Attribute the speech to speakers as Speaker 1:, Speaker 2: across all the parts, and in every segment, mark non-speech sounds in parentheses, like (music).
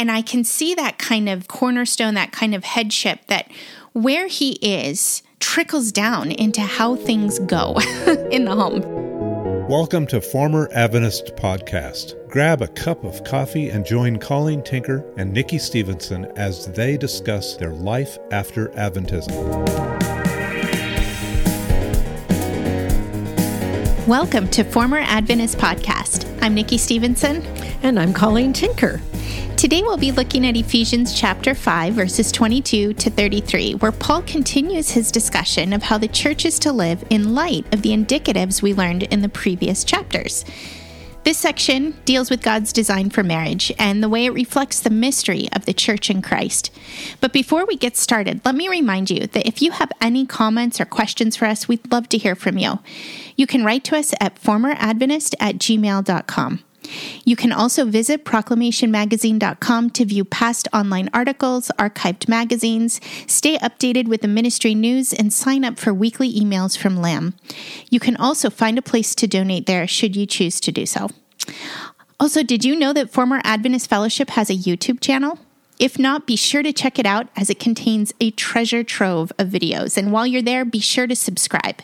Speaker 1: And I can see that kind of cornerstone, that kind of headship that where he is trickles down into how things go (laughs) in the home.
Speaker 2: Welcome to Former Adventist Podcast. Grab a cup of coffee and join Colleen Tinker and Nikki Stevenson as they discuss their life after Adventism.
Speaker 1: Welcome to Former Adventist Podcast. I'm Nikki Stevenson.
Speaker 3: And I'm Colleen Tinker.
Speaker 1: Today we'll be looking at Ephesians chapter 5, verses 22 to 33, where Paul continues his discussion of how the church is to live in light of the indicatives we learned in the previous chapters. This section deals with God's design for marriage and the way it reflects the mystery of the church in Christ. But before we get started, let me remind you that if you have any comments or questions for us, we'd love to hear from you. You can write to us at formeradventist at gmail.com. You can also visit proclamationmagazine.com to view past online articles, archived magazines, stay updated with the ministry news, and sign up for weekly emails from Lamb. You can also find a place to donate there should you choose to do so. Also, did you know that former Adventist Fellowship has a YouTube channel? If not, be sure to check it out as it contains a treasure trove of videos. And while you're there, be sure to subscribe.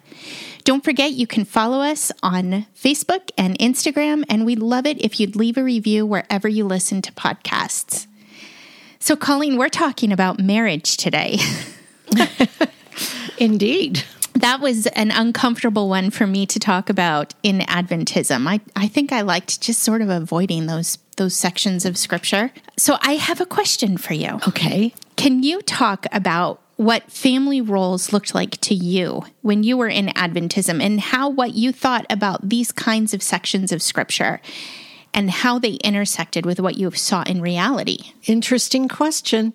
Speaker 1: Don't forget, you can follow us on Facebook and Instagram, and we'd love it if you'd leave a review wherever you listen to podcasts. So, Colleen, we're talking about marriage today. (laughs)
Speaker 3: Indeed.
Speaker 1: That was an uncomfortable one for me to talk about in Adventism. I, I think I liked just sort of avoiding those those sections of scripture. So I have a question for you.
Speaker 3: Okay.
Speaker 1: Can you talk about what family roles looked like to you when you were in Adventism and how what you thought about these kinds of sections of scripture and how they intersected with what you saw in reality?
Speaker 3: Interesting question.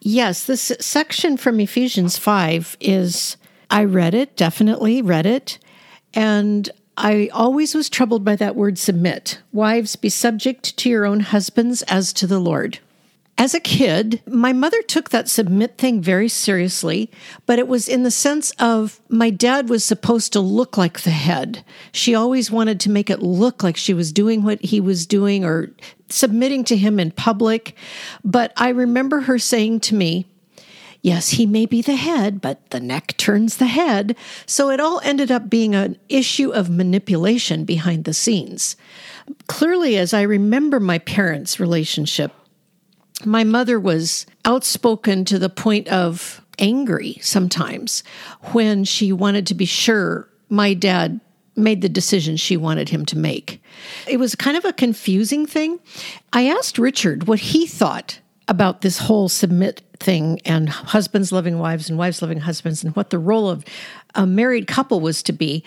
Speaker 3: Yes, this section from Ephesians 5 is, I read it, definitely read it. And I always was troubled by that word submit. Wives, be subject to your own husbands as to the Lord. As a kid, my mother took that submit thing very seriously, but it was in the sense of my dad was supposed to look like the head. She always wanted to make it look like she was doing what he was doing or submitting to him in public. But I remember her saying to me, Yes, he may be the head, but the neck turns the head. So it all ended up being an issue of manipulation behind the scenes. Clearly, as I remember my parents' relationship, my mother was outspoken to the point of angry sometimes when she wanted to be sure my dad made the decision she wanted him to make. It was kind of a confusing thing. I asked Richard what he thought about this whole submit thing and husbands loving wives and wives loving husbands and what the role of a married couple was to be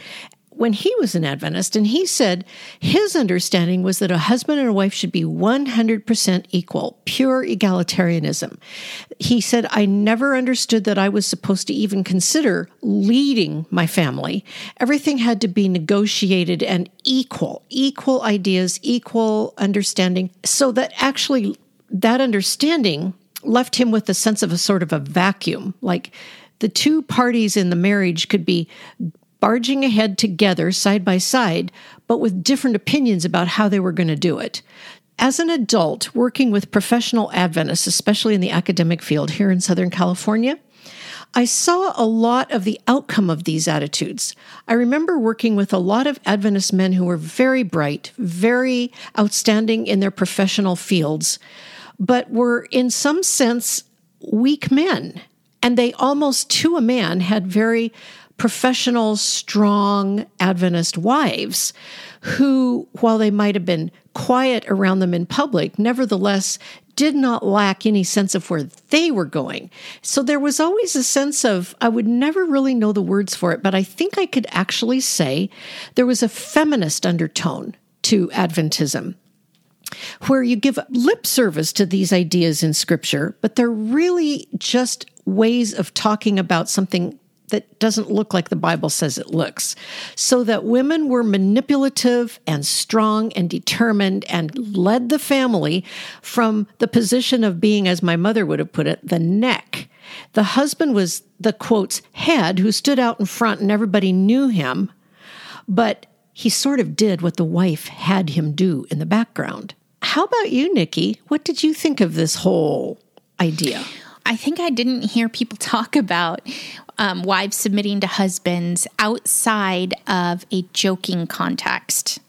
Speaker 3: when he was an Adventist, and he said his understanding was that a husband and a wife should be 100% equal, pure egalitarianism. He said, I never understood that I was supposed to even consider leading my family. Everything had to be negotiated and equal, equal ideas, equal understanding, so that actually that understanding left him with a sense of a sort of a vacuum. Like the two parties in the marriage could be barging ahead together side by side, but with different opinions about how they were going to do it. As an adult working with professional Adventists, especially in the academic field here in Southern California, I saw a lot of the outcome of these attitudes. I remember working with a lot of Adventist men who were very bright, very outstanding in their professional fields, but were in some sense weak men. And they almost to a man had very professional, strong Adventist wives who, while they might have been quiet around them in public, nevertheless did not lack any sense of where they were going. So there was always a sense of, I would never really know the words for it, but I think I could actually say there was a feminist undertone to Adventism where you give lip service to these ideas in scripture, but they're really just ways of talking about something that doesn't look like the Bible says it looks. So that women were manipulative and strong and determined and led the family from the position of being, as my mother would have put it, the neck. The husband was the quotes head who stood out in front and everybody knew him, but he sort of did what the wife had him do in the background. How about you, Nikki? What did you think of this whole idea?
Speaker 1: I think I didn't hear people (laughs) talk about um, wives submitting to husbands outside of a joking context.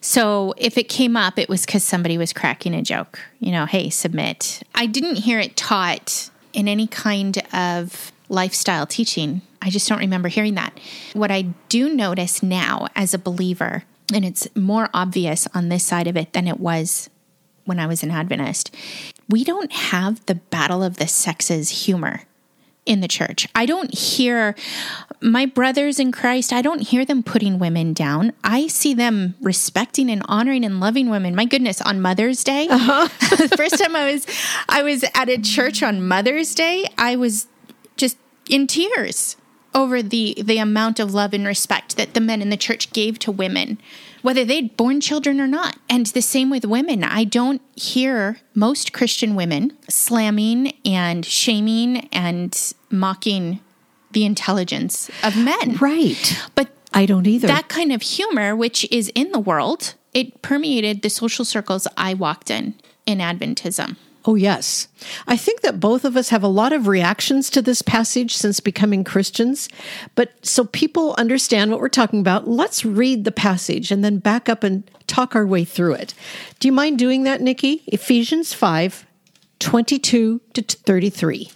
Speaker 1: So if it came up, it was because somebody was cracking a joke, you know, hey, submit. I didn't hear it taught in any kind of lifestyle teaching. I just don't remember hearing that. What I do notice now as a believer, and it's more obvious on this side of it than it was when I was an Adventist, we don't have the battle of the sexes humor in the church. I don't hear my brothers in Christ, I don't hear them putting women down. I see them respecting and honoring and loving women. My goodness, on Mother's Day, uh-huh. (laughs) the first time I was I was at a church on Mother's Day, I was just in tears over the the amount of love and respect that the men in the church gave to women whether they'd born children or not. And the same with women. I don't hear most Christian women slamming and shaming and mocking the intelligence of men.
Speaker 3: Right.
Speaker 1: But
Speaker 3: I don't either.
Speaker 1: That kind of humor, which is in the world, it permeated the social circles I walked in in Adventism.
Speaker 3: Oh, yes. I think that both of us have a lot of reactions to this passage since becoming Christians. But so people understand what we're talking about, let's read the passage and then back up and talk our way through it. Do you mind doing that, Nikki? Ephesians 5 22 to 33.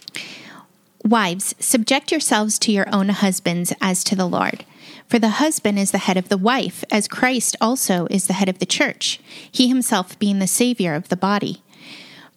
Speaker 1: Wives, subject yourselves to your own husbands as to the Lord. For the husband is the head of the wife, as Christ also is the head of the church, he himself being the Savior of the body.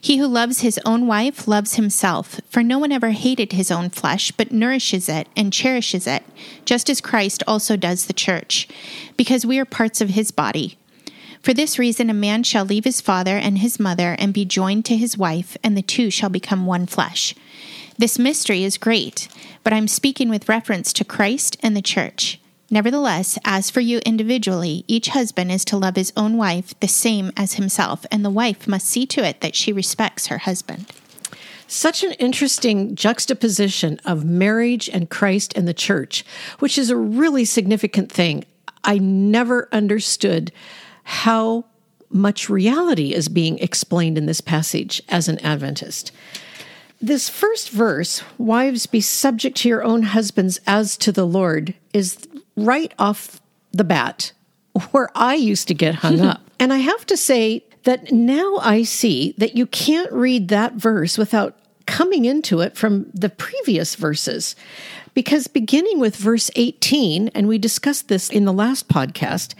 Speaker 1: He who loves his own wife loves himself, for no one ever hated his own flesh, but nourishes it and cherishes it, just as Christ also does the church, because we are parts of his body. For this reason, a man shall leave his father and his mother and be joined to his wife, and the two shall become one flesh. This mystery is great, but I'm speaking with reference to Christ and the church. Nevertheless, as for you individually, each husband is to love his own wife the same as himself, and the wife must see to it that she respects her husband.
Speaker 3: Such an interesting juxtaposition of marriage and Christ and the church, which is a really significant thing. I never understood how much reality is being explained in this passage as an Adventist. This first verse, wives, be subject to your own husbands as to the Lord, is right off the bat where I used to get hung up. (laughs) And I have to say that now I see that you can't read that verse without coming into it from the previous verses. Because beginning with verse 18, and we discussed this in the last podcast,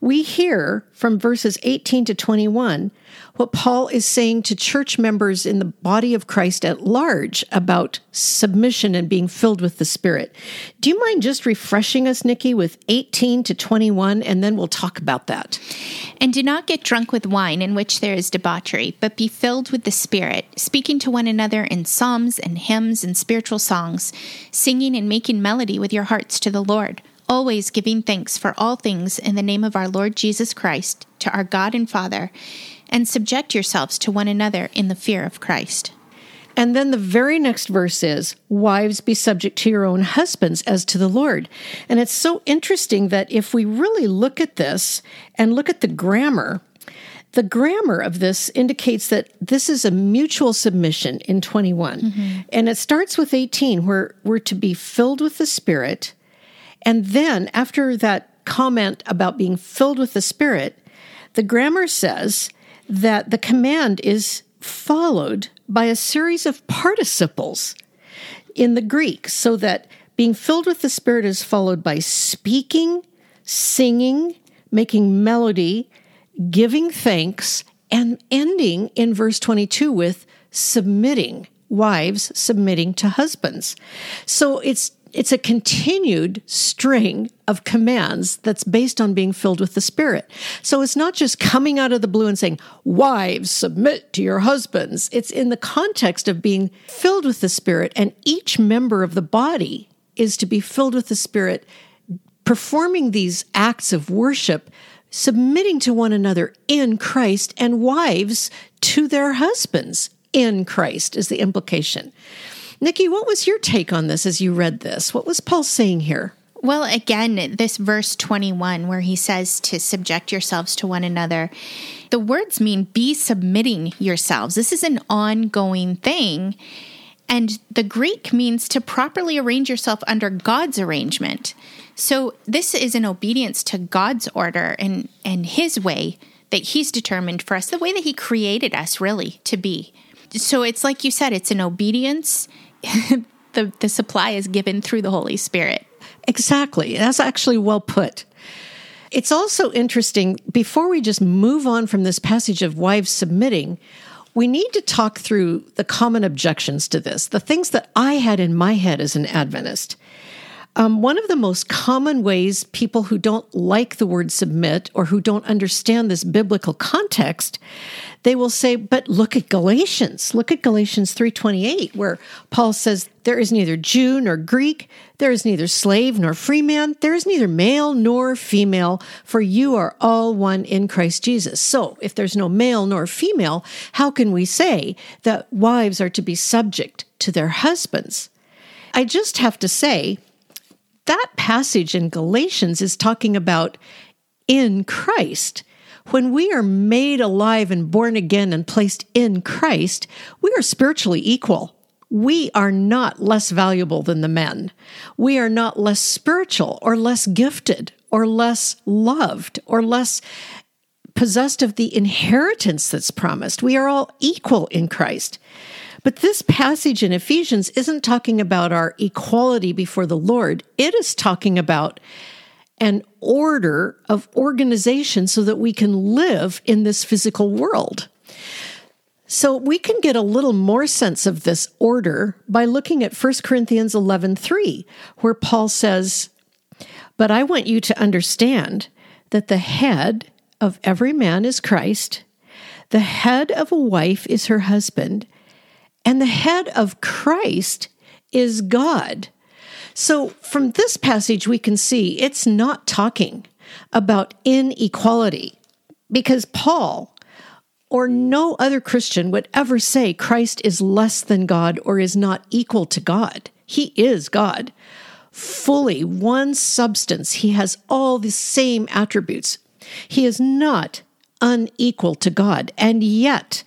Speaker 3: we hear from verses 18 to 21 what Paul is saying to church members in the body of Christ at large about submission and being filled with the Spirit. Do you mind just refreshing us, Nikki, with 18 to 21, and then we'll talk about that?
Speaker 1: And do not get drunk with wine in which there is debauchery, but be filled with the Spirit, speaking to one another in psalms and hymns and spiritual songs, singing and making melody with your hearts to the Lord always giving thanks for all things in the name of our Lord Jesus Christ to our God and Father, and subject yourselves to one another in the fear of Christ.
Speaker 3: And then the very next verse is, Wives, be subject to your own husbands as to the Lord. And it's so interesting that if we really look at this and look at the grammar, the grammar of this indicates that this is a mutual submission in 21. Mm-hmm. And it starts with 18, where we're to be filled with the Spirit. And then after that comment about being filled with the Spirit, the grammar says, that the command is followed by a series of participles in the Greek, so that being filled with the Spirit is followed by speaking, singing, making melody, giving thanks, and ending in verse 22 with submitting, wives submitting to husbands. So it's it's a continued string of commands that's based on being filled with the Spirit. So it's not just coming out of the blue and saying, Wives, submit to your husbands. It's in the context of being filled with the Spirit, and each member of the body is to be filled with the Spirit, performing these acts of worship, submitting to one another in Christ, and wives to their husbands in Christ, is the implication. Nikki, what was your take on this as you read this? What was Paul saying here?
Speaker 1: Well, again, this verse 21 where he says to subject yourselves to one another, the words mean be submitting yourselves. This is an ongoing thing. And the Greek means to properly arrange yourself under God's arrangement. So this is an obedience to God's order and, and his way that he's determined for us, the way that he created us really to be. So it's like you said, it's an obedience (laughs) the, the supply is given through the Holy Spirit.
Speaker 3: Exactly. That's actually well put. It's also interesting, before we just move on from this passage of wives submitting, we need to talk through the common objections to this, the things that I had in my head as an Adventist. Um, one of the most common ways people who don't like the word submit or who don't understand this biblical context, they will say, "But look at Galatians. Look at Galatians 3:28 where Paul says, there is neither Jew nor Greek, there is neither slave nor free man, there is neither male nor female, for you are all one in Christ Jesus." So, if there's no male nor female, how can we say that wives are to be subject to their husbands? I just have to say that passage in Galatians is talking about in Christ. When we are made alive and born again and placed in Christ, we are spiritually equal. We are not less valuable than the men. We are not less spiritual or less gifted or less loved or less possessed of the inheritance that's promised. We are all equal in Christ. But this passage in Ephesians isn't talking about our equality before the Lord, it is talking about an order of organization so that we can live in this physical world. So we can get a little more sense of this order by looking at 1 Corinthians 11:3 where Paul says, "But I want you to understand that the head of every man is Christ, the head of a wife is her husband, and the head of Christ is God. So from this passage, we can see it's not talking about inequality because Paul or no other Christian would ever say Christ is less than God or is not equal to God. He is God. Fully one substance. He has all the same attributes. He is not unequal to God. And yet,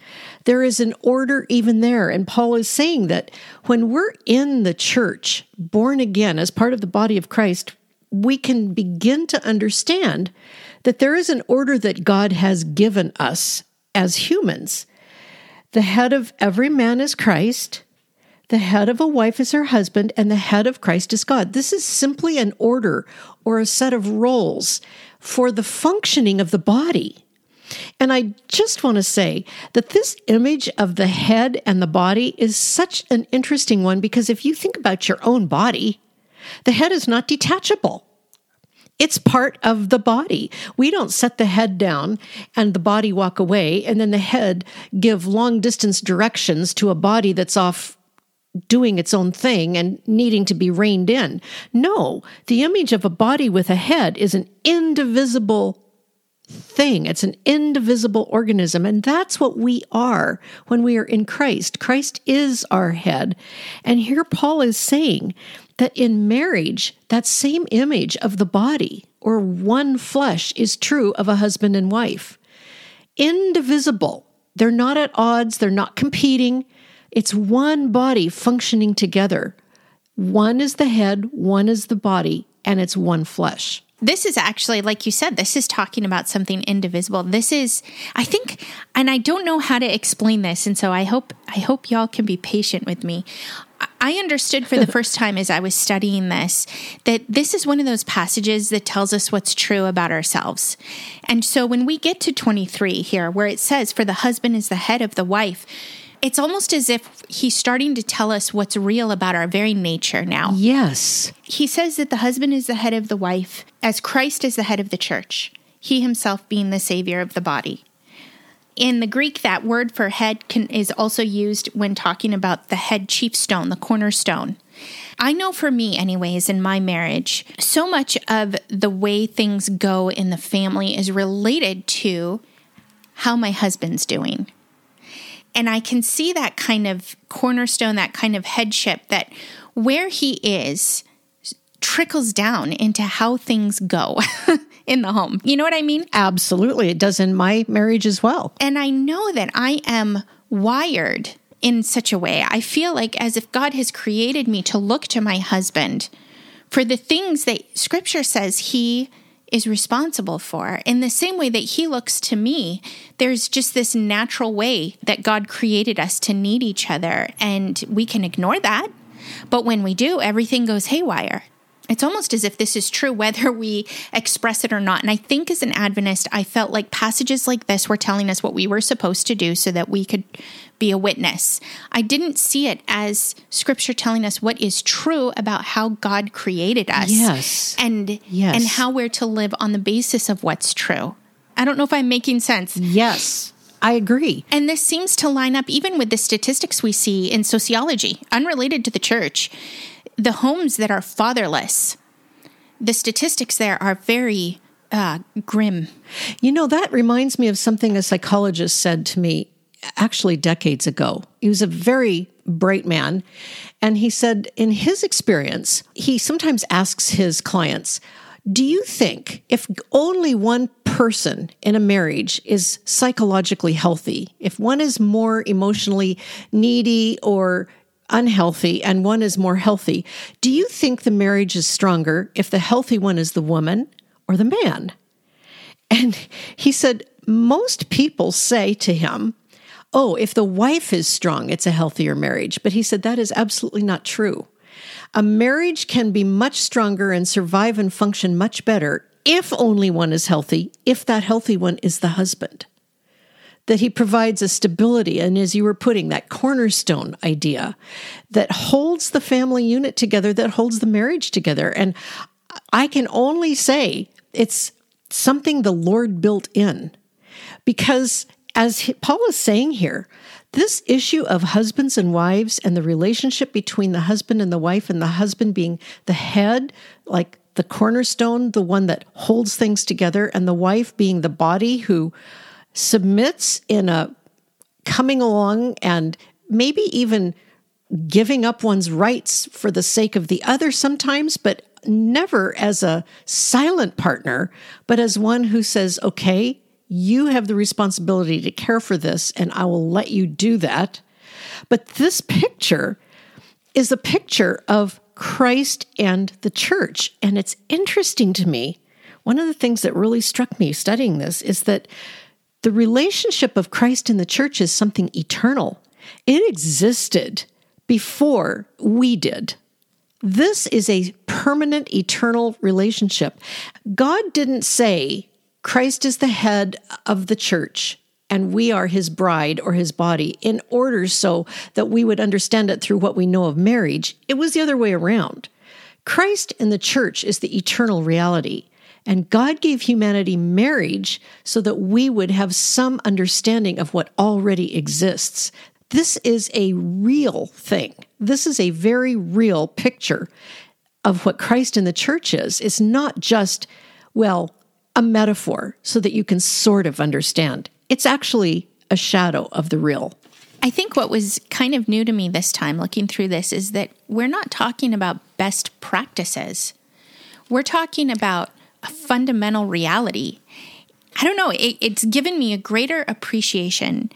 Speaker 3: there is an order even there. And Paul is saying that when we're in the church, born again as part of the body of Christ, we can begin to understand that there is an order that God has given us as humans. The head of every man is Christ. The head of a wife is her husband, and the head of Christ is God. This is simply an order or a set of roles for the functioning of the body. And I just want to say that this image of the head and the body is such an interesting one because if you think about your own body, the head is not detachable. It's part of the body. We don't set the head down and the body walk away, and then the head give long distance directions to a body that's off doing its own thing and needing to be reined in. No, the image of a body with a head is an indivisible thing. It's an indivisible organism. And that's what we are when we are in Christ. Christ is our head. And here Paul is saying that in marriage, that same image of the body or one flesh is true of a husband and wife. Indivisible. They're not at odds, they're not competing. It's one body functioning together. One is the head, one is the body, and it's one flesh
Speaker 1: this is actually like you said this is talking about something indivisible this is i think and i don't know how to explain this and so i hope i hope y'all can be patient with me i understood for the (laughs) first time as i was studying this that this is one of those passages that tells us what's true about ourselves and so when we get to 23 here where it says for the husband is the head of the wife it's almost as if he's starting to tell us what's real about our very nature now.
Speaker 3: Yes.
Speaker 1: He says that the husband is the head of the wife, as Christ is the head of the church, he himself being the savior of the body. In the Greek, that word for head can, is also used when talking about the head chief stone, the cornerstone. I know for me, anyways, in my marriage, so much of the way things go in the family is related to how my husband's doing and I can see that kind of cornerstone, that kind of headship that where he is trickles down into how things go (laughs) in the home. You know what I mean?
Speaker 3: Absolutely. It does in my marriage as well.
Speaker 1: And I know that I am wired in such a way. I feel like as if God has created me to look to my husband for the things that scripture says he is responsible for. In the same way that He looks to me, there's just this natural way that God created us to need each other, and we can ignore that. But when we do, everything goes haywire it's almost as if this is true whether we express it or not. And I think as an Adventist, I felt like passages like this were telling us what we were supposed to do so that we could be a witness. I didn't see it as scripture telling us what is true about how God created us. Yes. And yes. and how we're to live on the basis of what's true. I don't know if I'm making sense.
Speaker 3: Yes. I agree.
Speaker 1: And this seems to line up even with the statistics we see in sociology, unrelated to the church the homes that are fatherless, the statistics there are very uh, grim.
Speaker 3: You know, that reminds me of something a psychologist said to me actually decades ago. He was a very bright man. And he said, in his experience, he sometimes asks his clients, do you think if only one person in a marriage is psychologically healthy, if one is more emotionally needy or unhealthy and one is more healthy, do you think the marriage is stronger if the healthy one is the woman or the man? And he said, Most people say to him, Oh, if the wife is strong, it's a healthier marriage. But he said, That is absolutely not true. A marriage can be much stronger and survive and function much better if only one is healthy, if that healthy one is the husband that he provides a stability, and as you were putting, that cornerstone idea that holds the family unit together, that holds the marriage together. And I can only say it's something the Lord built in. Because as Paul is saying here, this issue of husbands and wives and the relationship between the husband and the wife, and the husband being the head, like the cornerstone, the one that holds things together, and the wife being the body who submits in a coming along and maybe even giving up one's rights for the sake of the other sometimes, but never as a silent partner, but as one who says, okay, you have the responsibility to care for this, and I will let you do that. But this picture is a picture of Christ and the church. And it's interesting to me. One of the things that really struck me studying this is that the relationship of Christ and the church is something eternal. It existed before we did. This is a permanent, eternal relationship. God didn't say, Christ is the head of the church and we are his bride or his body in order so that we would understand it through what we know of marriage. It was the other way around. Christ in the church is the eternal reality. And God gave humanity marriage so that we would have some understanding of what already exists. This is a real thing. This is a very real picture of what Christ and the church is. It's not just, well, a metaphor so that you can sort of understand. It's actually a shadow of the real.
Speaker 1: I think what was kind of new to me this time looking through this is that we're not talking about best practices. We're talking about a fundamental reality. I don't know, it, it's given me a greater appreciation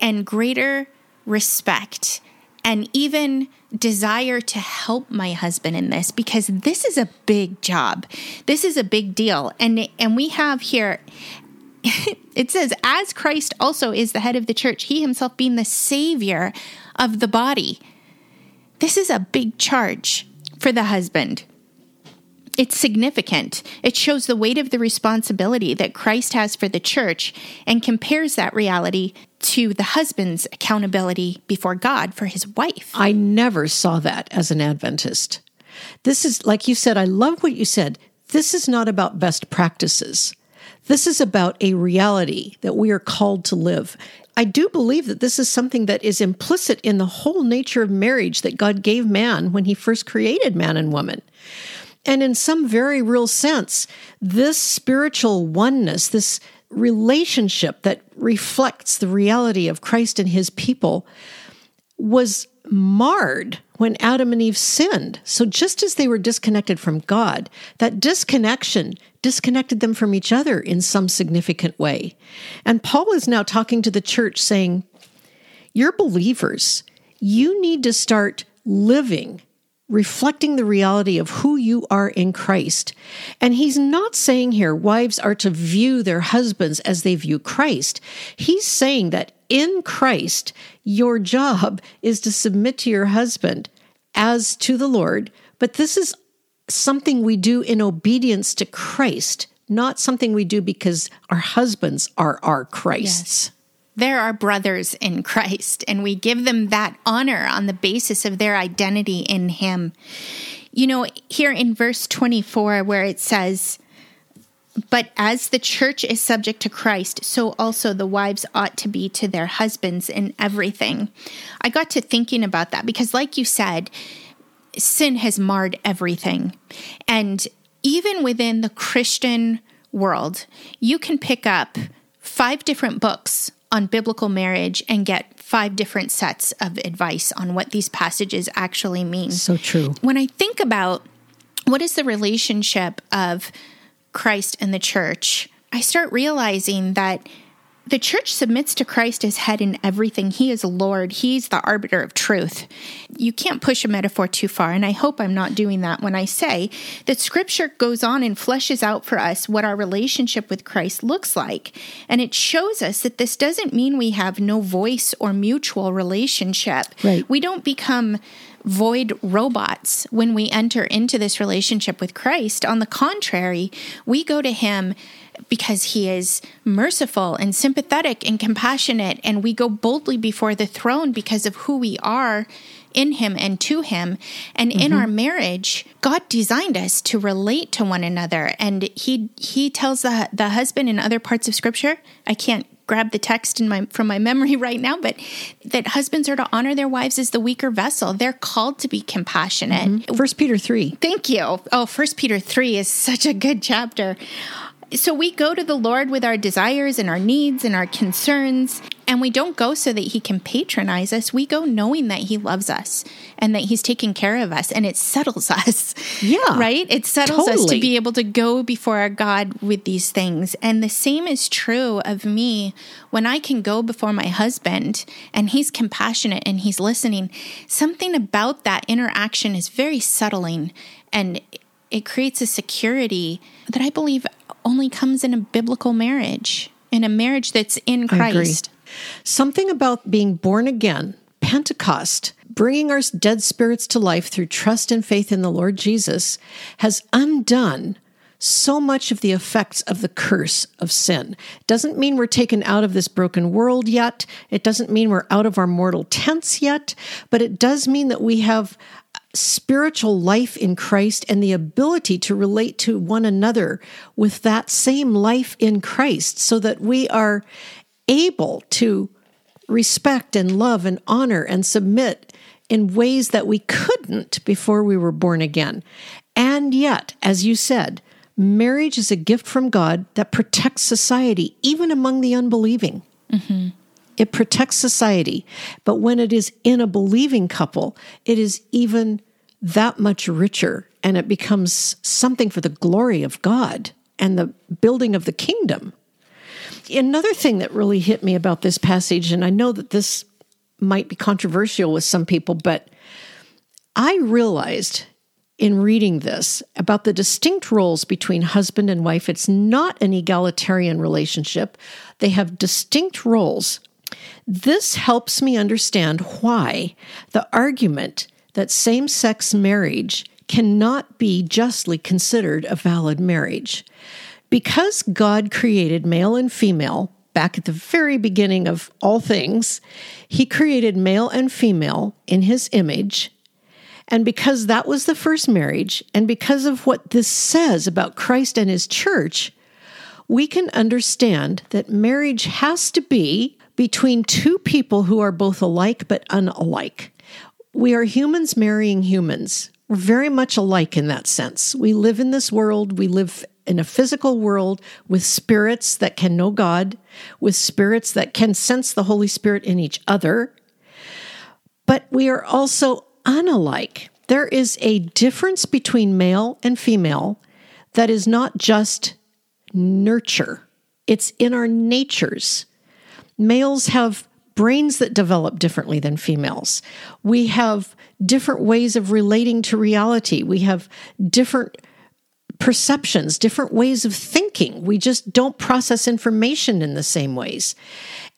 Speaker 1: and greater respect and even desire to help my husband in this because this is a big job. This is a big deal. And and we have here (laughs) it says as Christ also is the head of the church, he himself being the savior of the body. This is a big charge for the husband. It's significant. It shows the weight of the responsibility that Christ has for the church and compares that reality to the husband's accountability before God for his wife.
Speaker 3: I never saw that as an Adventist. This is, like you said, I love what you said. This is not about best practices. This is about a reality that we are called to live. I do believe that this is something that is implicit in the whole nature of marriage that God gave man when he first created man and woman. And in some very real sense, this spiritual oneness, this relationship that reflects the reality of Christ and his people, was marred when Adam and Eve sinned. So, just as they were disconnected from God, that disconnection disconnected them from each other in some significant way. And Paul is now talking to the church saying, You're believers. You need to start living reflecting the reality of who you are in Christ. And he's not saying here wives are to view their husbands as they view Christ. He's saying that in Christ, your job is to submit to your husband as to the Lord. But this is something we do in obedience to Christ, not something we do because our husbands are our Christs. Yes
Speaker 1: they're our brothers in Christ, and we give them that honor on the basis of their identity in Him. You know, here in verse 24, where it says, But as the church is subject to Christ, so also the wives ought to be to their husbands in everything. I got to thinking about that because, like you said, sin has marred everything. And even within the Christian world, you can pick up five different books on biblical marriage and get five different sets of advice on what these passages actually mean.
Speaker 3: So true.
Speaker 1: When I think about what is the relationship of Christ and the church, I start realizing that the church submits to Christ as head in everything. He is Lord, He's the arbiter of truth. You can't push a metaphor too far, and I hope I'm not doing that when I say that scripture goes on and fleshes out for us what our relationship with Christ looks like. And it shows us that this doesn't mean we have no voice or mutual relationship. Right. We don't become void robots when we enter into this relationship with Christ. On the contrary, we go to Him because He is merciful and sympathetic and compassionate, and we go boldly before the throne because of who we are in Him and to Him. And mm-hmm. in our marriage, God designed us to relate to one another, and He He tells the the husband in other parts of Scripture. I can't grab the text in my from my memory (laughs) right now, but that husbands are to honor their wives as the weaker vessel. They're called to be compassionate. Mm-hmm.
Speaker 3: First Peter three.
Speaker 1: Thank you. Oh, First Peter three is (laughs) such a good chapter. So we go to the Lord with our desires and our needs and our concerns. And we don't go so that he can patronize us. We go knowing that he loves us and that he's taking care of us and it settles (laughs) us. Yeah. Right? It settles totally. us to be able to go before our God with these things. And the same is true of me when I can go before my husband and he's compassionate and he's listening. Something about that interaction is very settling and it creates a security that I believe only comes in a biblical marriage in a marriage that's in Christ.
Speaker 3: Something about being born again, Pentecost, bringing our dead spirits to life through trust and faith in the Lord Jesus, has undone so much of the effects of the curse of sin. It doesn't mean we're taken out of this broken world yet. It doesn't mean we're out of our mortal tents yet, but it does mean that we have spiritual life in Christ and the ability to relate to one another with that same life in Christ so that we are able to respect and love and honor and submit in ways that we couldn't before we were born again. And yet, as you said, marriage is a gift from God that protects society, even among the unbelieving. Mm-hmm. It protects society. But when it is in a believing couple, it is even that much richer and it becomes something for the glory of God and the building of the kingdom. Another thing that really hit me about this passage, and I know that this might be controversial with some people, but I realized in reading this about the distinct roles between husband and wife. It's not an egalitarian relationship, they have distinct roles. This helps me understand why the argument that same sex marriage cannot be justly considered a valid marriage. Because God created male and female back at the very beginning of all things, He created male and female in His image. And because that was the first marriage, and because of what this says about Christ and His church, we can understand that marriage has to be between two people who are both alike but unlike. We are humans marrying humans. We're very much alike in that sense. We live in this world, we live in a physical world with spirits that can know God, with spirits that can sense the Holy Spirit in each other. But we are also unalike. There is a difference between male and female that is not just nurture, it's in our natures. Males have brains that develop differently than females. We have different ways of relating to reality. We have different perceptions, different ways of thinking. We just don't process information in the same ways.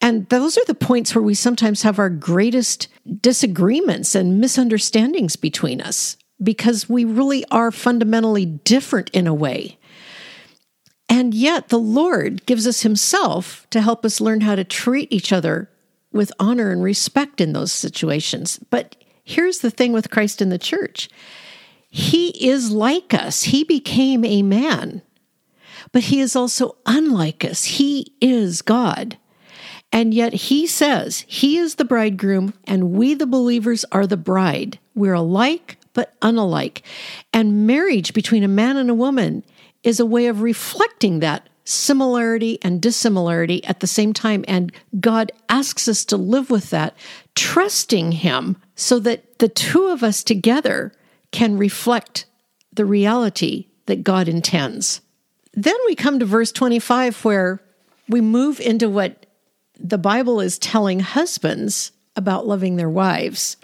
Speaker 3: And those are the points where we sometimes have our greatest disagreements and misunderstandings between us because we really are fundamentally different in a way. And yet, the Lord gives us Himself to help us learn how to treat each other with honor and respect in those situations. But here's the thing with Christ in the church he is like us. He became a man, but he is also unlike us. He is God. And yet he says he is the bridegroom and we, the believers, are the bride. We're alike, but unalike. And marriage between a man and a woman is a way of reflecting that similarity and dissimilarity at the same time. And God asks us to live with that, trusting Him so that the two of us together can reflect the reality that God intends. Then we come to verse 25, where we move into what the Bible is telling husbands about loving their wives.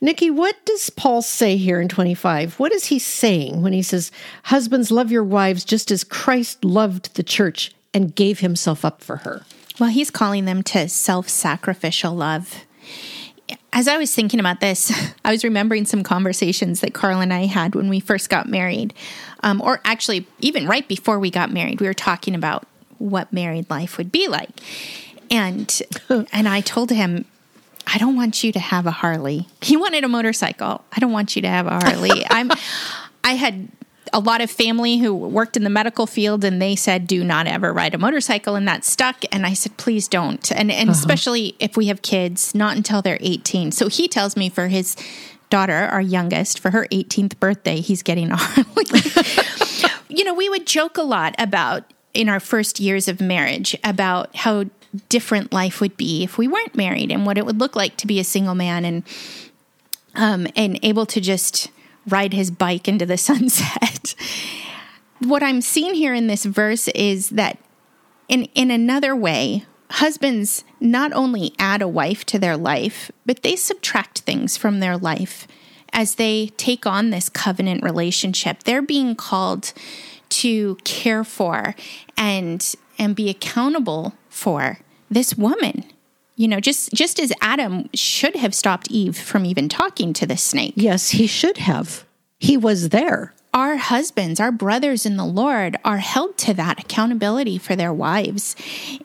Speaker 3: Nikki, what does Paul say here in 25? What is he saying when he says, Husbands, love your wives just as Christ loved the church and gave himself up for her?
Speaker 1: Well, he's calling them to self sacrificial love as I was thinking about this, (laughs) I was remembering some conversations that Carl and I had when we first got married, um, or actually, even right before we got married, we were talking about what married life would be like. And (laughs) and I told him, I don't want you to have a Harley. He wanted a motorcycle. I don't want you to have a Harley. (laughs) I'm I had a lot of family who worked in the medical field and they said do not ever ride a motorcycle and that stuck and i said please don't and and uh-huh. especially if we have kids not until they're 18 so he tells me for his daughter our youngest for her 18th birthday he's getting (laughs) on you know we would joke a lot about in our first years of marriage about how different life would be if we weren't married and what it would look like to be a single man and um and able to just ride his bike into the (laughs) sunset. what I'm seeing here in this verse is that in in another way, husbands not only add a wife to their life, but they subtract things from their life as they take on this covenant relationship. They're being called to care for and and be accountable for this woman you know just just as adam should have stopped eve from even talking to the snake
Speaker 3: yes he should have he was there
Speaker 1: our husbands, our brothers in the Lord are held to that accountability for their wives.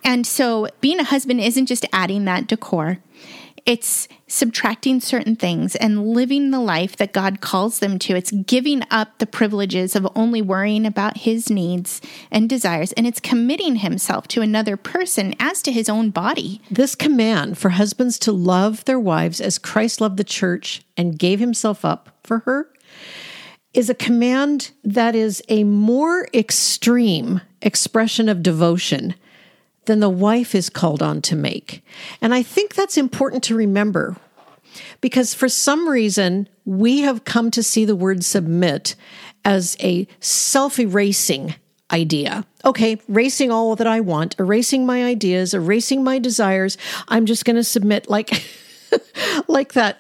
Speaker 1: And so being a husband isn't just adding that decor it's subtracting certain things and living the life that God calls them to. It's giving up the privileges of only worrying about his needs and desires, and it's committing himself to another person as to his own body.
Speaker 3: This command for husbands to love their wives as Christ loved the church and gave himself up for her is a command that is a more extreme expression of devotion than the wife is called on to make. And I think that's important to remember because for some reason, we have come to see the word submit as a self erasing idea. Okay, erasing all that I want, erasing my ideas, erasing my desires. I'm just going to submit like, (laughs) like that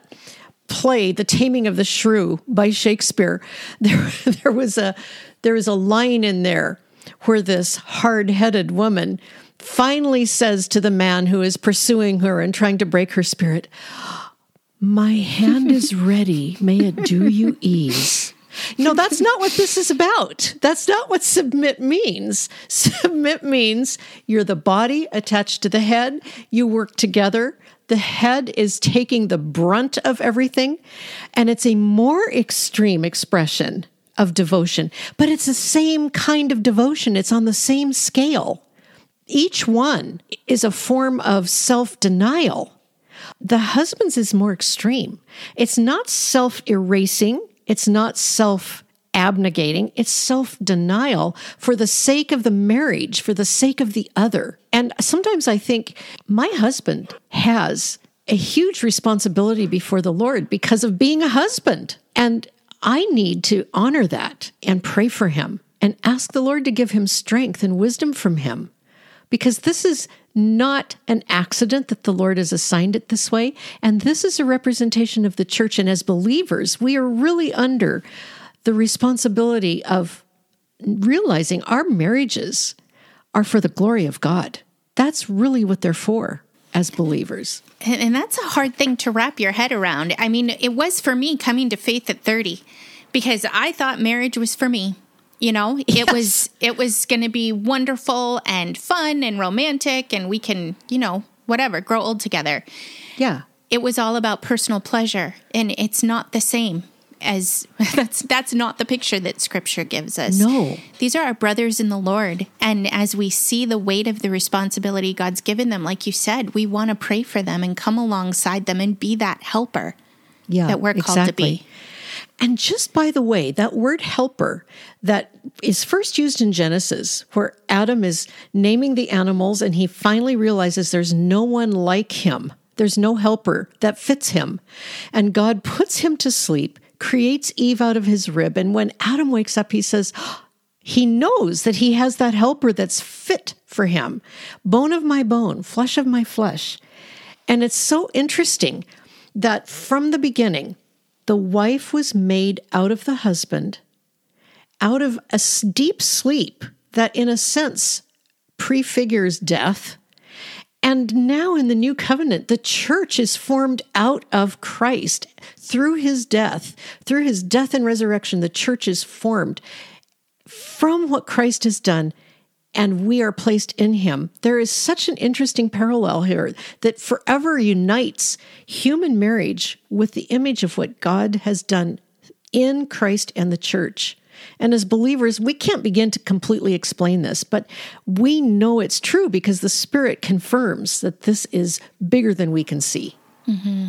Speaker 3: play the taming of the shrew by shakespeare (laughs) there, there was a there was a line in there where this hard-headed woman finally says to the man who is pursuing her and trying to break her spirit, My hand is (laughs) ready. May it do you ease. No, that's not what this is about. That's not what submit means. (laughs) Submit means you're the body attached to the head, you work together. The head is taking the brunt of everything, and it's a more extreme expression of devotion, but it's the same kind of devotion. It's on the same scale. Each one is a form of self denial. The husband's is more extreme. It's not self erasing, it's not self abnegating, it's self denial for the sake of the marriage, for the sake of the other. And sometimes I think my husband has a huge responsibility before the Lord because of being a husband. And I need to honor that and pray for him and ask the Lord to give him strength and wisdom from him because this is not an accident that the Lord has assigned it this way. And this is a representation of the church. And as believers, we are really under the responsibility of realizing our marriages are for the glory of God. That's really what they're for as believers.
Speaker 1: And, and that's a hard thing to wrap your head around. I mean, it was for me coming to faith at 30 because I thought marriage was for me you know it yes. was it was going to be wonderful and fun and romantic and we can you know whatever grow old together yeah it was all about personal pleasure and it's not the same as (laughs) that's that's not the picture that scripture gives us no these are our brothers in the lord and as we see the weight of the responsibility god's given them like you said we want to pray for them and come alongside them and be that helper
Speaker 3: yeah,
Speaker 1: that we're called exactly. to be
Speaker 3: and just by the way, that word helper that is first used in Genesis, where Adam is naming the animals and he finally realizes there's no one like him, there's no helper that fits him. And God puts him to sleep, creates Eve out of his rib. And when Adam wakes up, he says, he knows that he has that helper that's fit for him bone of my bone, flesh of my flesh. And it's so interesting that from the beginning, the wife was made out of the husband, out of a deep sleep that, in a sense, prefigures death. And now in the new covenant, the church is formed out of Christ through his death, through his death and resurrection, the church is formed from what Christ has done and we are placed in him. There is such an interesting parallel here that forever unites human marriage with the image of what God has done in Christ and the church. And as believers, we can't begin to completely explain this, but we know it's true because the Spirit confirms that this is bigger than we can see. Mm-hmm.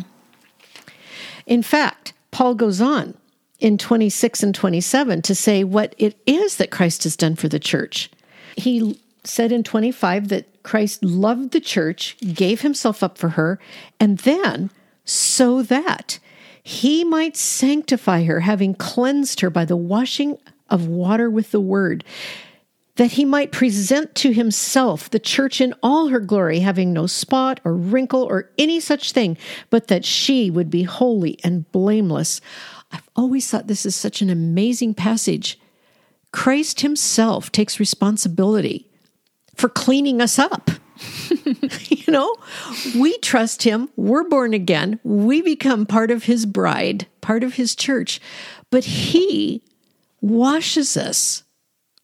Speaker 3: In fact, Paul goes on in 26 and 27 to say what it is that Christ has done for the church. He said in 25 that Christ loved the church, gave himself up for her, and then so that he might sanctify her, having cleansed her by the washing of water with the word, that he might present to himself the church in all her glory, having no spot or wrinkle or any such thing, but that she would be holy and blameless. I've always thought this is such an amazing passage Christ himself takes responsibility for cleaning us up. (laughs) you know, we trust him. We're born again. We become part of his bride, part of his church. But he washes us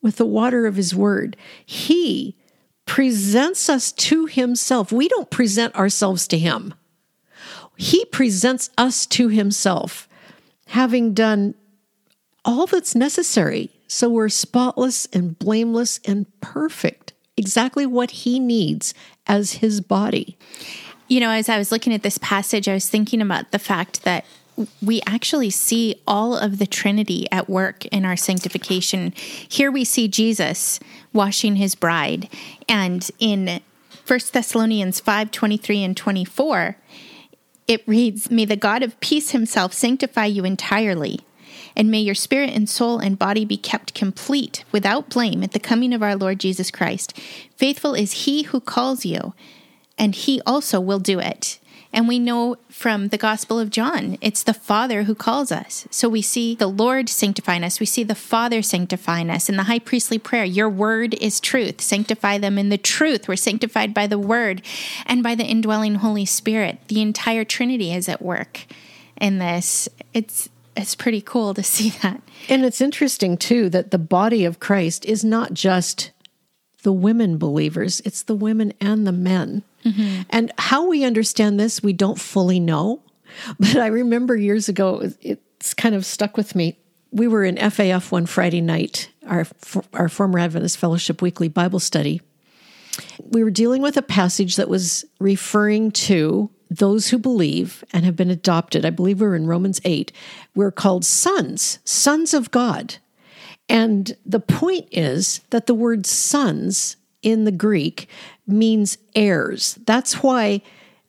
Speaker 3: with the water of his word. He presents us to himself. We don't present ourselves to him, he presents us to himself, having done all that's necessary so we're spotless and blameless and perfect, exactly what He needs as His body.
Speaker 1: You know, as I was looking at this passage, I was thinking about the fact that we actually see all of the Trinity at work in our sanctification. Here we see Jesus washing his bride. And in 1 Thessalonians 5 23 and 24, it reads, May the God of peace himself sanctify you entirely and may your spirit and soul and body be kept complete without blame at the coming of our Lord Jesus Christ. Faithful is he who calls you, and he also will do it. And we know from the Gospel of John, it's the Father who calls us. So we see the Lord sanctifying us. We see the Father sanctifying us in the high priestly prayer. Your word is truth. Sanctify them in the truth. We're sanctified by the word and by the indwelling Holy Spirit. The entire Trinity is at work in this. It's it's pretty cool to see that.
Speaker 3: And it's interesting too that the body of Christ is not just the women believers, it's the women and the men. Mm-hmm. And how we understand this, we don't fully know. (laughs) But I remember years ago, it's kind of stuck with me. We were in FAF one Friday night, our, our former Adventist Fellowship Weekly Bible Study. We were dealing with a passage that was referring to those who believe and have been adopted, I believe we're in Romans 8, we're called sons, sons of God. And the point is that the word sons in the Greek means heirs. That's why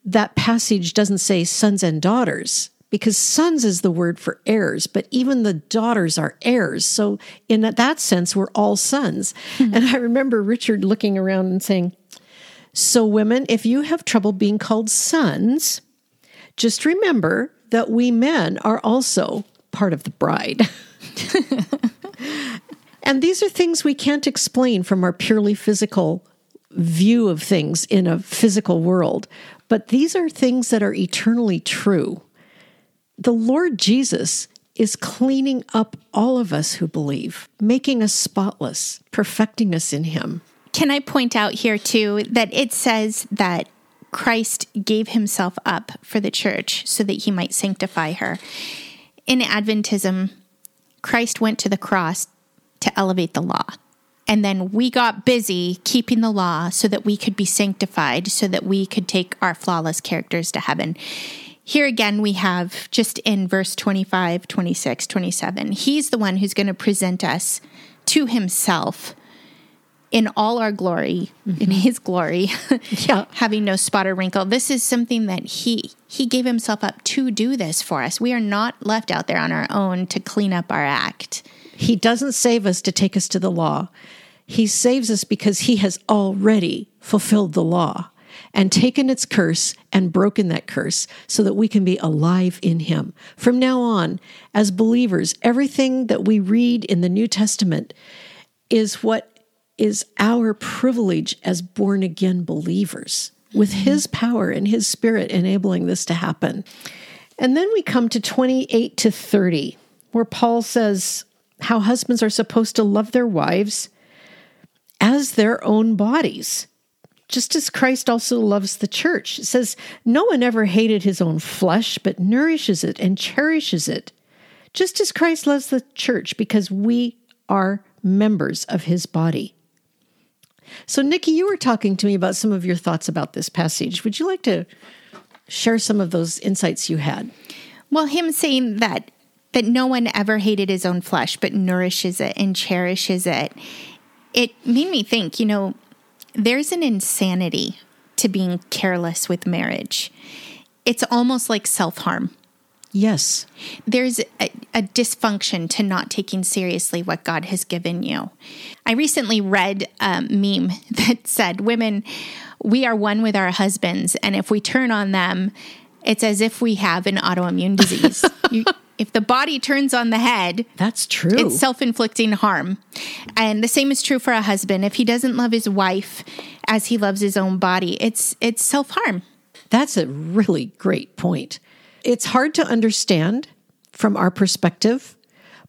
Speaker 3: that passage doesn't say sons and daughters, because sons is the word for heirs, but even the daughters are heirs. So, in that sense, we're all sons. Mm-hmm. And I remember Richard looking around and saying, so, women, if you have trouble being called sons, just remember that we men are also part of the bride. (laughs) and these are things we can't explain from our purely physical view of things in a physical world, but these are things that are eternally true. The Lord Jesus is cleaning up all of us who believe, making us spotless, perfecting us in Him.
Speaker 1: Can I point out here, too, that it says that Christ gave himself up for the church so that he might sanctify her? In Adventism, Christ went to the cross to elevate the law. And then we got busy keeping the law so that we could be sanctified, so that we could take our flawless characters to heaven. Here again, we have just in verse 25, 26, 27, he's the one who's going to present us to himself in all our glory, mm-hmm. in his glory, (laughs) yeah. (laughs) having no spot or wrinkle. This is something that he he gave himself up to do this for us. We are not left out there on our own to clean up our act.
Speaker 3: He doesn't save us to take us to the law. He saves us because he has already fulfilled the law and taken its curse and broken that curse so that we can be alive in him. From now on, as believers, everything that we read in the New Testament is what is our privilege as born again believers with mm-hmm. his power and his spirit enabling this to happen. And then we come to 28 to 30, where Paul says how husbands are supposed to love their wives as their own bodies, just as Christ also loves the church. It says, No one ever hated his own flesh, but nourishes it and cherishes it, just as Christ loves the church, because we are members of his body. So, Nikki, you were talking to me about some of your thoughts about this passage. Would you like to share some of those insights you had?
Speaker 1: Well, him saying that that no one ever hated his own flesh, but nourishes it and cherishes it. It made me think, you know, there's an insanity to being careless with marriage. It's almost like self harm.
Speaker 3: Yes.
Speaker 1: There's a, a, dysfunction to not taking seriously what God has given you. I recently read a meme (laughs) that said, Women, we are one with our husbands, and if we turn on them, it's as if we have an autoimmune (laughs) disease. you, if the body turns on the head,
Speaker 3: that's true.
Speaker 1: It's self inflicting harm. And the same is true for a husband. If he doesn't love his wife as he loves his own body, it's, it's self harm.
Speaker 3: That's a really great point it's hard to understand from our perspective,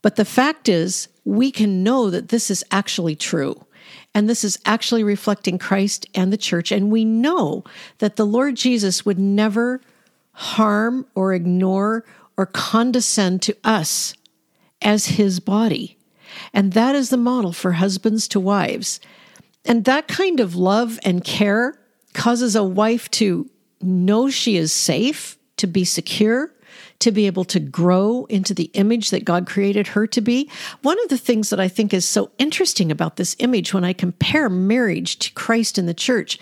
Speaker 3: but the fact is, we can know that this is actually true. And this is actually reflecting Christ and the church. And we know that the Lord Jesus would never harm or ignore or condescend to us as his body. And that is the model for husbands to wives. And that kind of love and care causes a wife to know she is safe to be secure, to be able to grow into the image that God created her to be. One of the things that I think is so interesting about this image when I compare marriage to Christ in the church,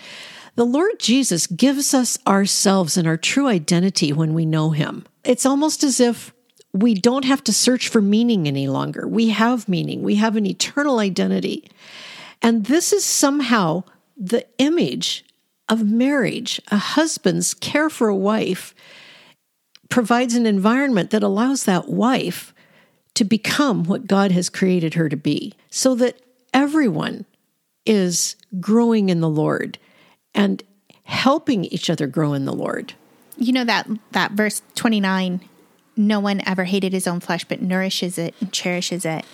Speaker 3: the Lord Jesus gives us ourselves and our true identity when we know Him. It's almost as if we don't have to search for meaning any longer. We have meaning, we have an eternal identity. And this is somehow the image of marriage, a husband's care for a wife provides an environment that allows that wife to become what God has created her to be so that everyone is growing in the Lord and helping each other grow in the Lord.
Speaker 1: You know that that verse 29 no one ever hated his own flesh but nourishes it and cherishes it.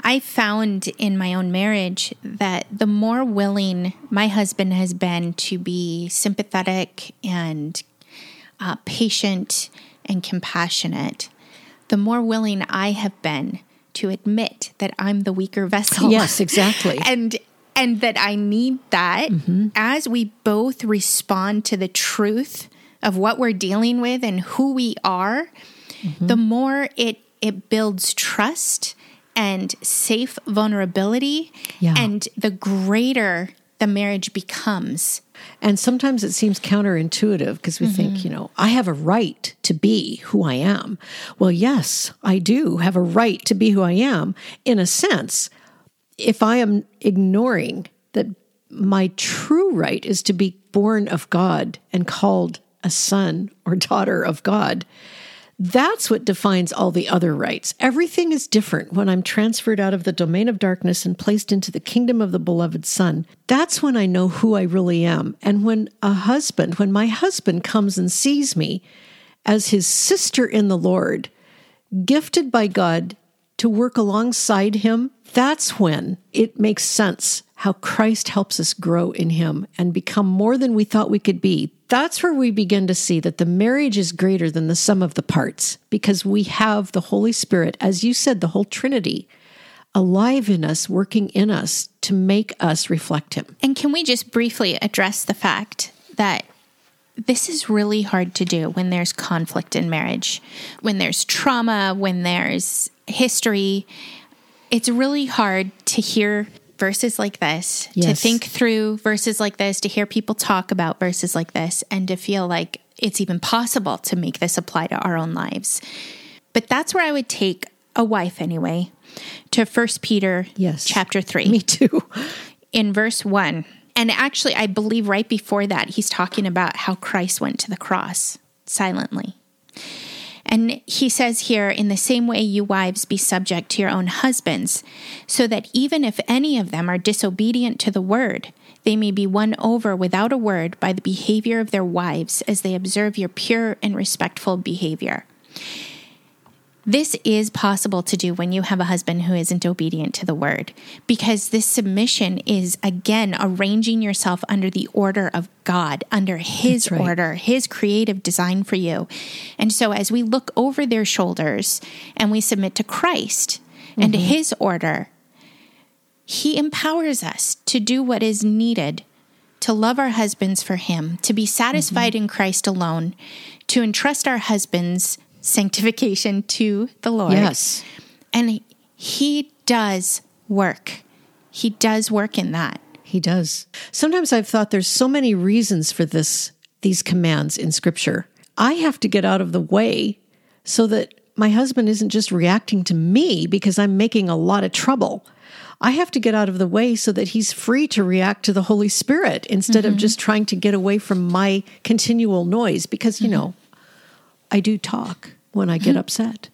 Speaker 1: I found in my own marriage that the more willing my husband has been to be sympathetic and uh, patient and compassionate, the more willing I have been to admit that I'm the weaker vessel.
Speaker 3: Yes, exactly.
Speaker 1: (laughs) and and that I need that mm-hmm. as we both respond to the truth of what we're dealing with and who we are, mm-hmm. the more it it builds trust and safe vulnerability yeah. and the greater the marriage becomes
Speaker 3: and sometimes it seems counterintuitive because we mm-hmm. think, you know, I have a right to be who I am. Well, yes, I do have a right to be who I am in a sense if I am ignoring that my true right is to be born of God and called a son or daughter of God that's what defines all the other rights. Everything is different when I'm transferred out of the domain of darkness and placed into the kingdom of the beloved Son. That's when I know who I really am. And when a husband, when my husband comes and sees me as his sister in the Lord, gifted by God to work alongside him, that's when it makes sense how Christ helps us grow in Him and become more than we thought we could be. That's where we begin to see that the marriage is greater than the sum of the parts because we have the Holy Spirit, as you said, the whole Trinity alive in us, working in us to make us reflect Him.
Speaker 1: And can we just briefly address the fact that this is really hard to do when there's conflict in marriage, when there's trauma, when there's history. It's really hard to hear verses like this, yes. to think through verses like this, to hear people talk about verses like this, and to feel like it's even possible to make this apply to our own lives. But that's where I would take a wife anyway to First Peter yes. chapter 3. (laughs)
Speaker 3: Me too.
Speaker 1: In verse 1. And actually, I believe right before that, he's talking about how Christ went to the cross silently. And he says here, in the same way, you wives be subject to your own husbands, so that even if any of them are disobedient to the word, they may be won over without a word by the behavior of their wives as they observe your pure and respectful behavior. This is possible to do when you have a husband who isn't obedient to the word, because this submission is again arranging yourself under the order of God, under His right. order, His creative design for you. And so, as we look over their shoulders and we submit to Christ mm-hmm. and to His order, He empowers us to do what is needed to love our husbands for Him, to be mm-hmm. satisfied mm-hmm. in Christ alone, to entrust our husbands sanctification to the Lord. Yes. And he does work. He does work in that.
Speaker 3: He does. Sometimes I've thought there's so many reasons for this these commands in scripture. I have to get out of the way so that my husband isn't just reacting to me because I'm making a lot of trouble. I have to get out of the way so that he's free to react to the Holy Spirit instead mm-hmm. of just trying to get away from my continual noise because, you mm-hmm. know, I do talk when I get mm-hmm. upset.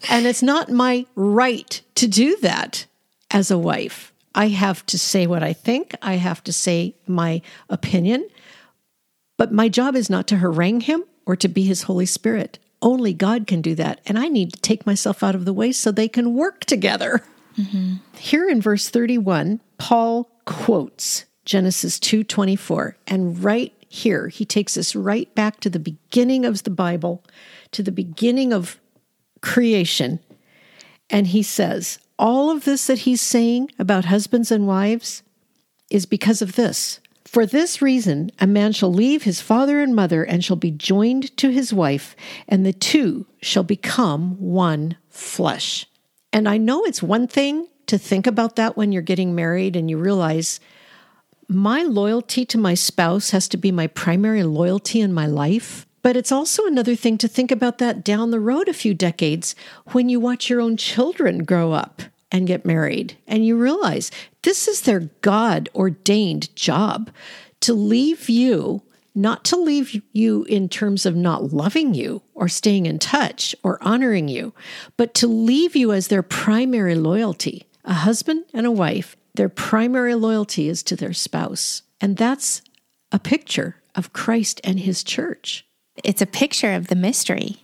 Speaker 3: (laughs) (laughs) and it's not my right to do that as a wife. I have to say what I think, I have to say my opinion. But my job is not to harangue him or to be his Holy Spirit. Only God can do that. And I need to take myself out of the way so they can work together. Mm-hmm. Here in verse 31, Paul quotes Genesis 2:24 and right here. He takes us right back to the beginning of the Bible, to the beginning of creation. And he says, all of this that he's saying about husbands and wives is because of this. For this reason, a man shall leave his father and mother and shall be joined to his wife, and the two shall become one flesh. And I know it's one thing to think about that when you're getting married and you realize my loyalty to my spouse has to be my primary loyalty in my life. But it's also another thing to think about that down the road a few decades when you watch your own children grow up and get married and you realize this is their God ordained job to leave you, not to leave you in terms of not loving you or staying in touch or honoring you, but to leave you as their primary loyalty, a husband and a wife their primary loyalty is to their spouse. And that's a picture of Christ and his church.
Speaker 1: It's a picture of the mystery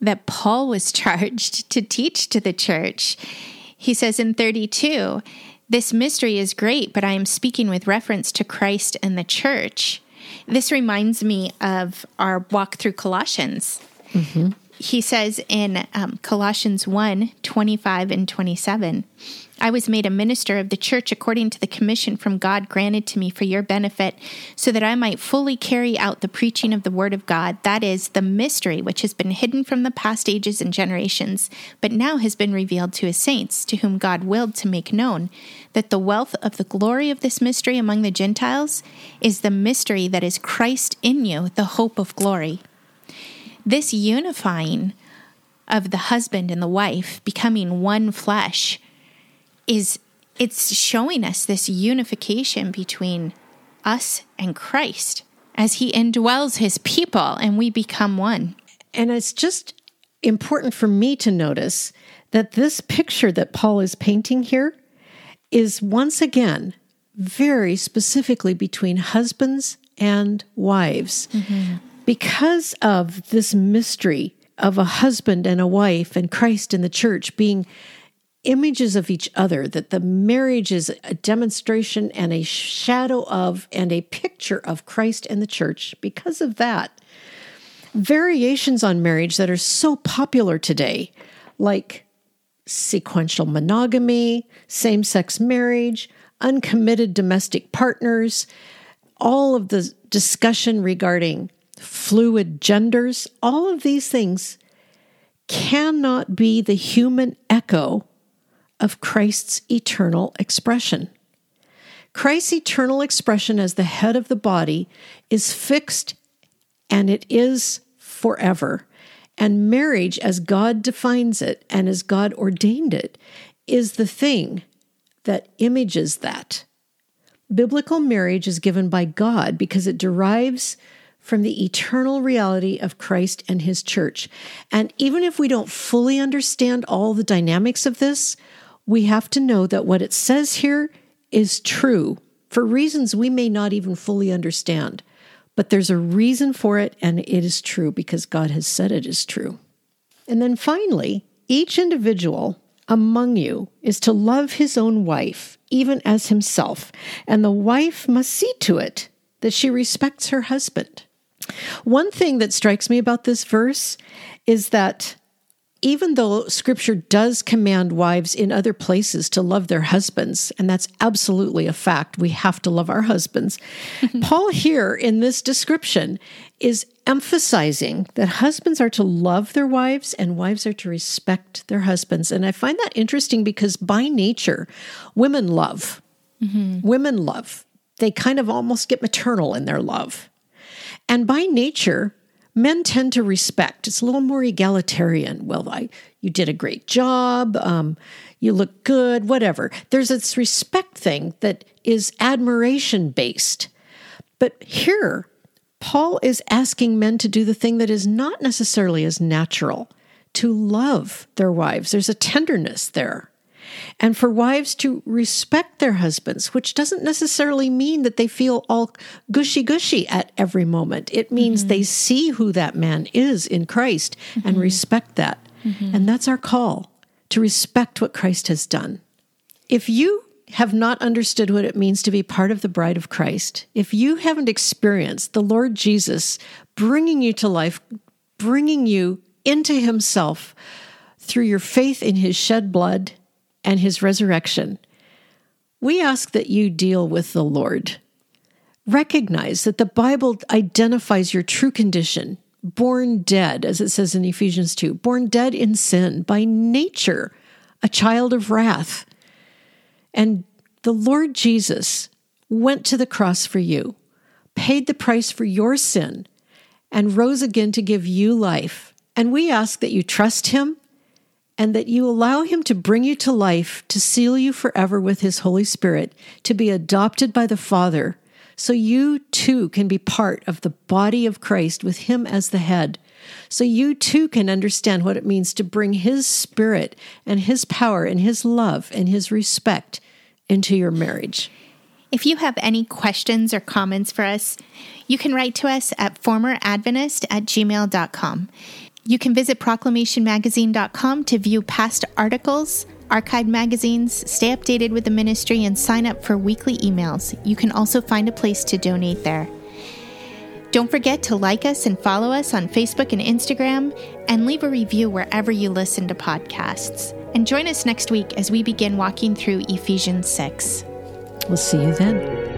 Speaker 1: that Paul was (laughs) charged to teach to the church. He says in 32, This mystery is great, but I am speaking with reference to Christ and the church. This reminds me of our walk through Colossians. Mm-hmm. He says in um, Colossians 1 25 and 27, I was made a minister of the church according to the commission from God granted to me for your benefit, so that I might fully carry out the preaching of the Word of God, that is, the mystery which has been hidden from the past ages and generations, but now has been revealed to his saints, to whom God willed to make known that the wealth of the glory of this mystery among the Gentiles is the mystery that is Christ in you, the hope of glory. This unifying of the husband and the wife becoming one flesh is it's showing us this unification between us and Christ as he indwells his people and we become one.
Speaker 3: And it's just important for me to notice that this picture that Paul is painting here is once again very specifically between husbands and wives. Mm-hmm. Because of this mystery of a husband and a wife and Christ in the church being images of each other, that the marriage is a demonstration and a shadow of and a picture of Christ and the church. Because of that, variations on marriage that are so popular today, like sequential monogamy, same sex marriage, uncommitted domestic partners, all of the discussion regarding fluid genders, all of these things cannot be the human echo of Christ's eternal expression. Christ's eternal expression as the head of the body is fixed and it is forever. And marriage, as God defines it and as God ordained it, is the thing that images that. Biblical marriage is given by God because it derives from the eternal reality of Christ and his church. And even if we don't fully understand all the dynamics of this, we have to know that what it says here is true for reasons we may not even fully understand. But there's a reason for it, and it is true because God has said it is true. And then finally, each individual among you is to love his own wife, even as himself, and the wife must see to it that she respects her husband. One thing that strikes me about this verse is that even though scripture does command wives in other places to love their husbands, and that's absolutely a fact, we have to love our husbands, (laughs) Paul here in this description is emphasizing that husbands are to love their wives and wives are to respect their husbands. And I find that interesting because by nature, women love. Mm-hmm. Women love. They kind of almost get maternal in their love. And by nature, men tend to respect. It's a little more egalitarian. Well, I, you did a great job. Um, you look good, whatever. There's this respect thing that is admiration based. But here, Paul is asking men to do the thing that is not necessarily as natural to love their wives. There's a tenderness there and for wives to respect their husbands, which doesn't necessarily mean that they feel all gushy gushy at every moment. It means mm-hmm. they see who that man is in Christ mm-hmm. and respect that. Mm-hmm. And that's our call to respect what Christ has done. If you have not understood what it means to be part of the bride of Christ, if you haven't experienced the Lord Jesus bringing you to life, bringing you into Himself through your faith in His shed blood, and his resurrection, we ask that you deal with the Lord. Recognize that the Bible identifies your true condition, born dead, as it says in Ephesians 2, born dead in sin, by nature, a child of wrath. And the Lord Jesus went to the cross for you, paid the price for your sin, and rose again to give you life. And we ask that you trust him and that you allow Him to bring you to life, to seal you forever with His Holy Spirit, to be adopted by the Father, so you too can be part of the body of Christ with Him as the head. So you too can understand what it means to bring His Spirit and His power and His love and His respect into your marriage.
Speaker 1: If you have any questions or comments for us, you can write to us at formeradventist at gmail.com. You can visit proclamationmagazine.com to view past articles, archive magazines, stay updated with the ministry, and sign up for weekly emails. You can also find a place to donate there. Don't forget to like us and follow us on Facebook and Instagram, and leave a review wherever you listen to podcasts. And join us next week as we begin walking through Ephesians 6.
Speaker 3: We'll see you then.